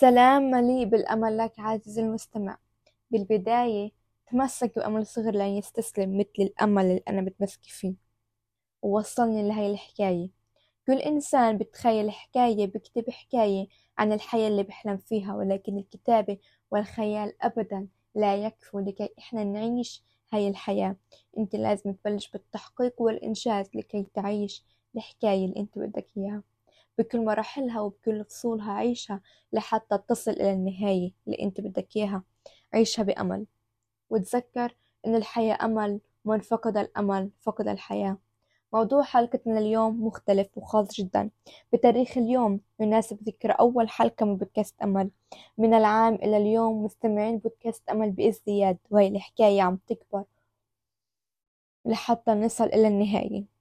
سلام مليء بالأمل لك عزيزي المستمع. بالبداية تمسك بأمل صغر لا يستسلم مثل الأمل اللي أنا متمسكة فيه. ووصلني لهي الحكاية. كل إنسان بتخيل حكاية بكتب حكاية عن الحياة اللي بحلم فيها ولكن الكتابة والخيال أبدا لا يكفوا لكي إحنا نعيش هاي الحياة. أنت لازم تبلش بالتحقيق والإنجاز لكي تعيش الحكاية اللي أنت بدك إياها. بكل مراحلها وبكل فصولها عيشها لحتى تصل إلى النهاية اللي أنت بدك إياها. عيشها بأمل. وتذكر إن الحياة أمل ومن فقد الأمل فقد الحياة. موضوع حلقتنا اليوم مختلف وخاص جدا. بتاريخ اليوم يناسب ذكرى أول حلقة من بودكاست أمل. من العام إلى اليوم مستمعين بودكاست أمل بإزدياد وهي الحكاية عم تكبر لحتى نصل إلى النهاية.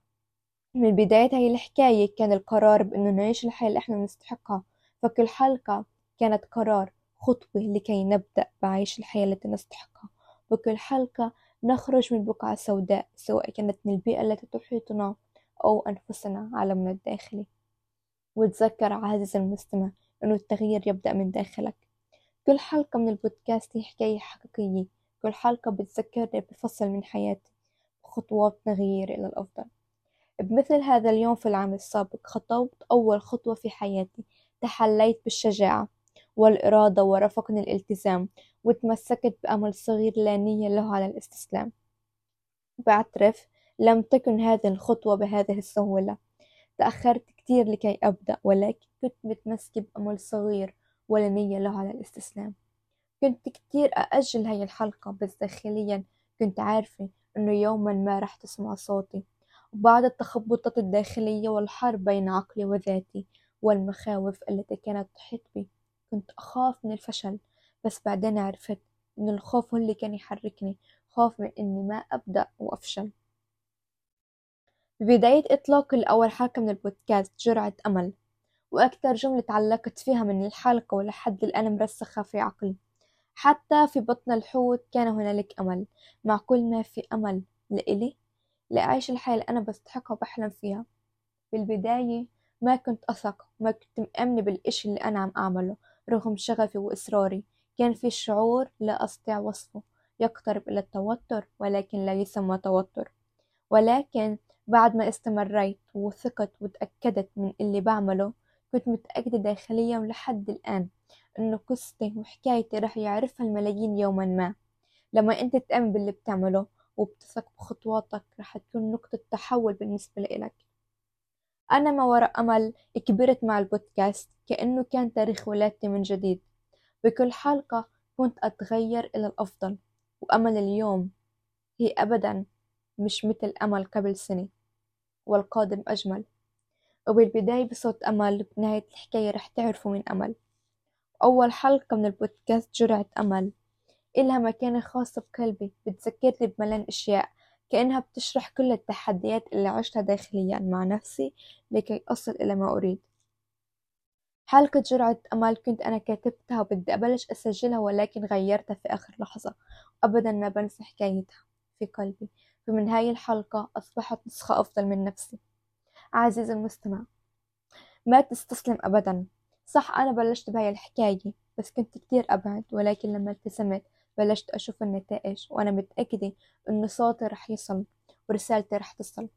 من بداية هاي الحكاية كان القرار بإنه نعيش الحياة اللي إحنا نستحقها فكل حلقة كانت قرار خطوة لكي نبدأ بعيش الحياة التي نستحقها. وكل حلقة نخرج من بقعة سوداء سواء كانت من البيئة التي تحيطنا أو أنفسنا عالمنا الداخلي. وتذكر عزيزي المستمع إنه التغيير يبدأ من داخلك. كل حلقة من البودكاست هي حكاية حقيقية. كل حلقة بتذكرني بفصل من حياتي بخطوات تغيير إلى الأفضل. بمثل هذا اليوم في العام السابق خطوت أول خطوة في حياتي تحليت بالشجاعة والإرادة ورافقني الالتزام وتمسكت بأمل صغير لا نية له على الاستسلام. بعترف لم تكن هذه الخطوة بهذه السهولة. تأخرت كتير لكي أبدأ ولكن كنت متمسكة بأمل صغير ولا نية له على الاستسلام. كنت كتير أأجل هاي الحلقة بس داخليا كنت عارفة إنه يوما ما رح تسمع صوتي. وبعد التخبطات الداخلية والحرب بين عقلي وذاتي والمخاوف التي كانت تحيط بي كنت أخاف من الفشل بس بعدين عرفت إن الخوف هو اللي كان يحركني خوف من إني ما أبدأ وأفشل. ببداية إطلاق الأول حلقة من البودكاست جرعة أمل وأكثر جملة تعلقت فيها من الحلقة ولحد الآن مرسخة في عقلي. حتى في بطن الحوت كان هنالك أمل مع كل ما في أمل لإلي لأعيش الحياة اللي أنا بستحقها وبحلم فيها. بالبداية ما كنت أثق ما كنت مأمنة بالإشي اللي أنا عم أعمله رغم شغفي وإصراري. كان في شعور لا أستطيع وصفه يقترب إلى التوتر ولكن لا يسمى توتر. ولكن بعد ما استمريت وثقت وتأكدت من اللي بعمله كنت متأكدة داخليا ولحد الآن إنه قصتي وحكايتي رح يعرفها الملايين يوما ما. لما أنت تأمن باللي بتعمله وبتثق بخطواتك رح تكون نقطة تحول بالنسبة لإلك. أنا ما وراء أمل كبرت مع البودكاست كأنه كان تاريخ ولادتي من جديد. بكل حلقة كنت أتغير إلى الأفضل وأمل اليوم هي أبدا مش مثل أمل قبل سنة والقادم أجمل. وبالبداية بصوت أمل بنهاية الحكاية رح تعرفوا من أمل. أول حلقة من البودكاست جرعة أمل. إلها مكانة خاصة بقلبي بتذكرني بملان أشياء كأنها بتشرح كل التحديات اللي عشتها داخليا مع نفسي لكي أصل إلى ما أريد. حلقة جرعة أمل كنت أنا كاتبتها وبدي أبلش أسجلها ولكن غيرتها في آخر لحظة أبدا ما بنسى حكايتها في قلبي. فمن هاي الحلقة أصبحت نسخة أفضل من نفسي. عزيزي المستمع ما تستسلم أبدا. صح أنا بلشت بهاي الحكاية بس كنت كتير أبعد ولكن لما التزمت بلشت أشوف النتائج وأنا متأكدة إنه صوتي رح يصل ورسالتي رح تصل.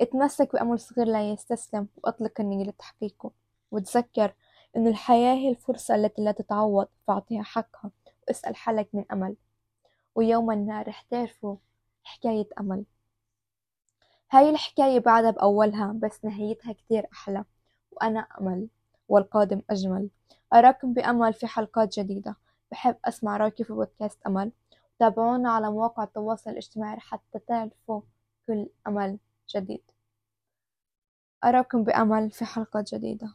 اتمسك بأمل صغير لا يستسلم وأطلق النية لتحقيقه وتذكر إنه الحياة هي الفرصة التي لا تتعوض فأعطيها حقها واسأل حالك من أمل. ويوما ما رح تعرفوا حكاية أمل. هاي الحكاية بعدها بأولها بس نهايتها كتير أحلى. وأنا أمل والقادم أجمل. أراكم بأمل في حلقات جديدة. بحب أسمع رأيكم في بودكاست أمل. تابعونا على مواقع التواصل الاجتماعي حتى تعرفوا كل أمل جديد. أراكم بأمل في حلقة جديدة.